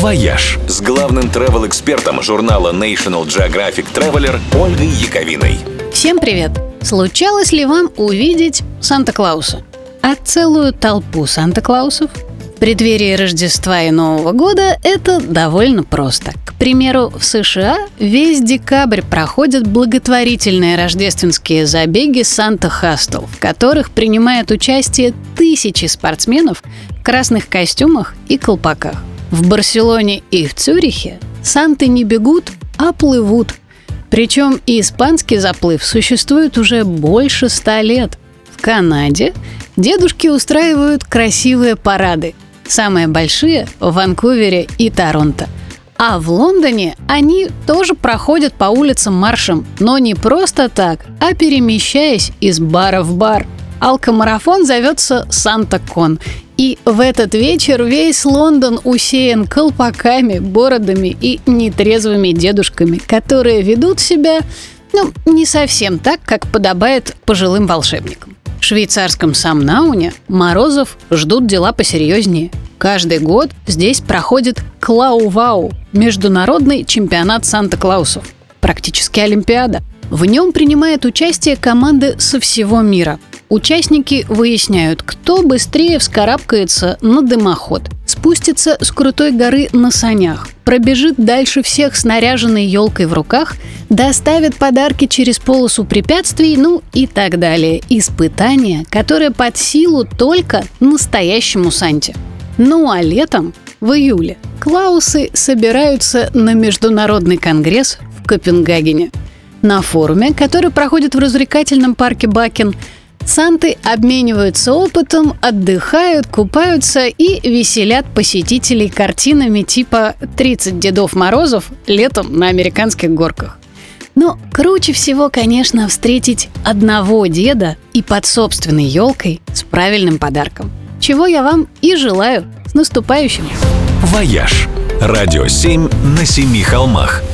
«Вояж» с главным travel-экспертом журнала National Geographic Traveler Ольгой Яковиной. Всем привет! Случалось ли вам увидеть Санта-Клауса? А целую толпу Санта-Клаусов? В преддверии Рождества и Нового года это довольно просто. К примеру, в США весь декабрь проходят благотворительные рождественские забеги Santa Hustle, в которых принимают участие тысячи спортсменов в красных костюмах и колпаках. В Барселоне и в Цюрихе санты не бегут, а плывут. Причем и испанский заплыв существует уже больше ста лет. В Канаде дедушки устраивают красивые парады. Самые большие в Ванкувере и Торонто. А в Лондоне они тоже проходят по улицам маршем, но не просто так, а перемещаясь из бара в бар. Алкомарафон зовется Санта-Кон, и в этот вечер весь Лондон усеян колпаками, бородами и нетрезвыми дедушками, которые ведут себя, ну, не совсем так, как подобает пожилым волшебникам. В швейцарском Самнауне Морозов ждут дела посерьезнее. Каждый год здесь проходит Клау-Вау – международный чемпионат Санта-Клаусов. Практически Олимпиада. В нем принимает участие команды со всего мира – Участники выясняют, кто быстрее вскарабкается на дымоход, спустится с крутой горы на санях, пробежит дальше всех снаряженной елкой в руках, доставит подарки через полосу препятствий, ну и так далее. Испытания, которые под силу только настоящему Санте. Ну а летом, в июле, Клаусы собираются на Международный конгресс в Копенгагене. На форуме, который проходит в развлекательном парке Бакен, Санты обмениваются опытом, отдыхают, купаются и веселят посетителей картинами типа «30 Дедов Морозов летом на американских горках». Но круче всего, конечно, встретить одного деда и под собственной елкой с правильным подарком. Чего я вам и желаю. С наступающим! «Вояж» – радио 7 на семи холмах –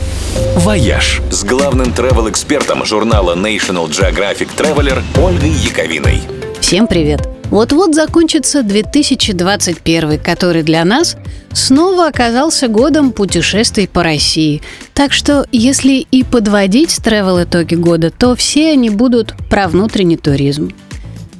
«Вояж» с главным travel-экспертом журнала National Geographic Traveler Ольгой Яковиной. Всем привет! Вот-вот закончится 2021, который для нас снова оказался годом путешествий по России. Так что, если и подводить travel итоги года, то все они будут про внутренний туризм.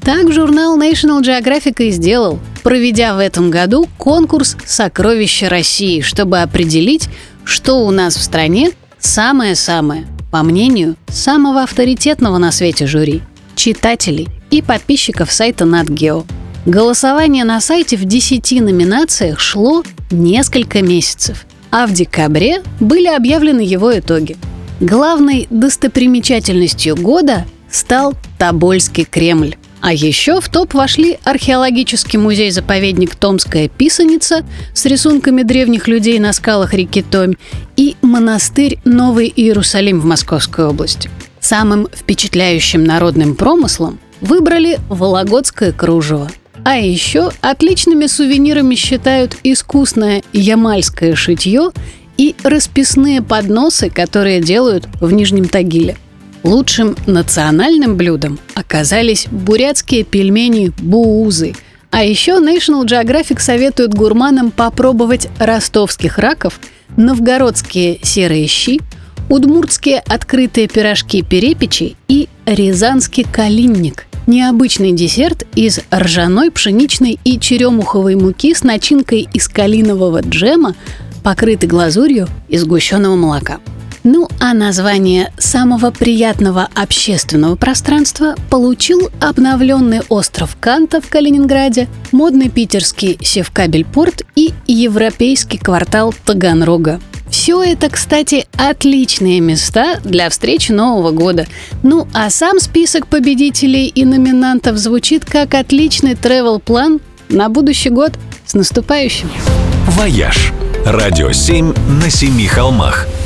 Так журнал National Geographic и сделал, проведя в этом году конкурс «Сокровища России», чтобы определить, что у нас в стране Самое-самое, по мнению самого авторитетного на свете жюри, читателей и подписчиков сайта NatGeo. Голосование на сайте в 10 номинациях шло несколько месяцев, а в декабре были объявлены его итоги. Главной достопримечательностью года стал Тобольский Кремль. А еще в топ вошли археологический музей-заповедник «Томская писаница» с рисунками древних людей на скалах реки Томь и монастырь Новый Иерусалим в Московской области. Самым впечатляющим народным промыслом выбрали Вологодское кружево. А еще отличными сувенирами считают искусное ямальское шитье и расписные подносы, которые делают в Нижнем Тагиле – Лучшим национальным блюдом оказались бурятские пельмени буузы. А еще National Geographic советует гурманам попробовать ростовских раков, новгородские серые щи, удмуртские открытые пирожки-перепечи и рязанский калинник – необычный десерт из ржаной, пшеничной и черемуховой муки с начинкой из калинового джема, покрытый глазурью из сгущенного молока – ну а название самого приятного общественного пространства получил обновленный остров Канта в Калининграде, модный питерский Севкабельпорт и европейский квартал Таганрога. Все это, кстати, отличные места для встречи Нового года. Ну а сам список победителей и номинантов звучит как отличный travel-план на будущий год. С наступающим! «Вояж» – радио 7 на семи холмах –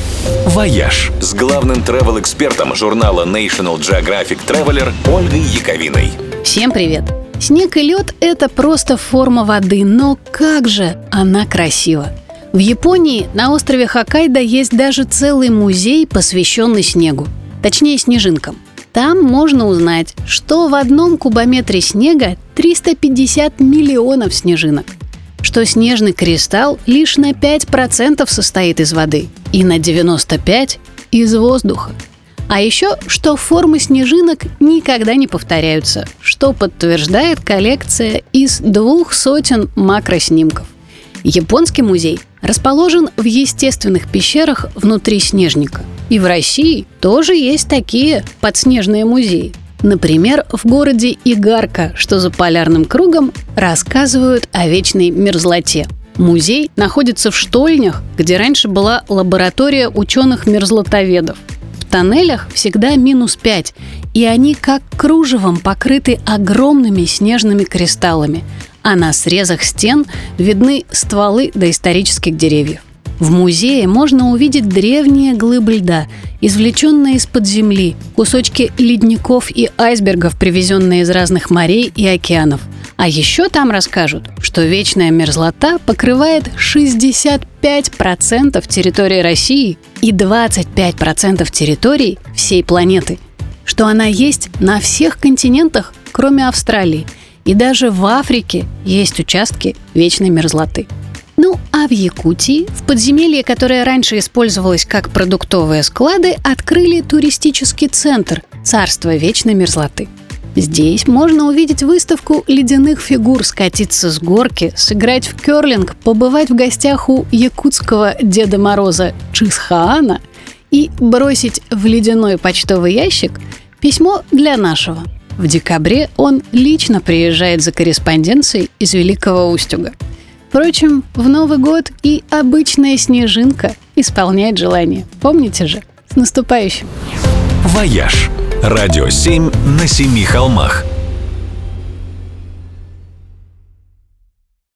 «Вояж» с главным travel-экспертом журнала National Geographic Traveler Ольгой Яковиной. Всем привет! Снег и лед – это просто форма воды, но как же она красива! В Японии на острове Хоккайдо есть даже целый музей, посвященный снегу. Точнее, снежинкам. Там можно узнать, что в одном кубометре снега 350 миллионов снежинок. Что снежный кристалл лишь на 5% состоит из воды и на 95% из воздуха. А еще, что формы снежинок никогда не повторяются, что подтверждает коллекция из двух сотен макроснимков. Японский музей расположен в естественных пещерах внутри снежника. И в России тоже есть такие подснежные музеи. Например, в городе Игарка, что за полярным кругом, рассказывают о вечной мерзлоте. Музей находится в штольнях, где раньше была лаборатория ученых-мерзлотоведов. В тоннелях всегда минус 5, и они как кружевом покрыты огромными снежными кристаллами, а на срезах стен видны стволы доисторических деревьев. В музее можно увидеть древние глыбы льда, извлеченные из-под земли, кусочки ледников и айсбергов, привезенные из разных морей и океанов. А еще там расскажут, что вечная мерзлота покрывает 65% территории России и 25% территорий всей планеты, что она есть на всех континентах, кроме Австралии, и даже в Африке есть участки вечной мерзлоты. А в Якутии, в подземелье, которое раньше использовалось как продуктовые склады, открыли туристический центр «Царство вечной мерзлоты». Здесь можно увидеть выставку ледяных фигур, скатиться с горки, сыграть в керлинг, побывать в гостях у якутского Деда Мороза Чисхаана и бросить в ледяной почтовый ящик письмо для нашего. В декабре он лично приезжает за корреспонденцией из Великого Устюга – Впрочем, в Новый год и обычная снежинка исполняет желание. Помните же? С наступающим! «Вояж» – радио 7 на семи холмах –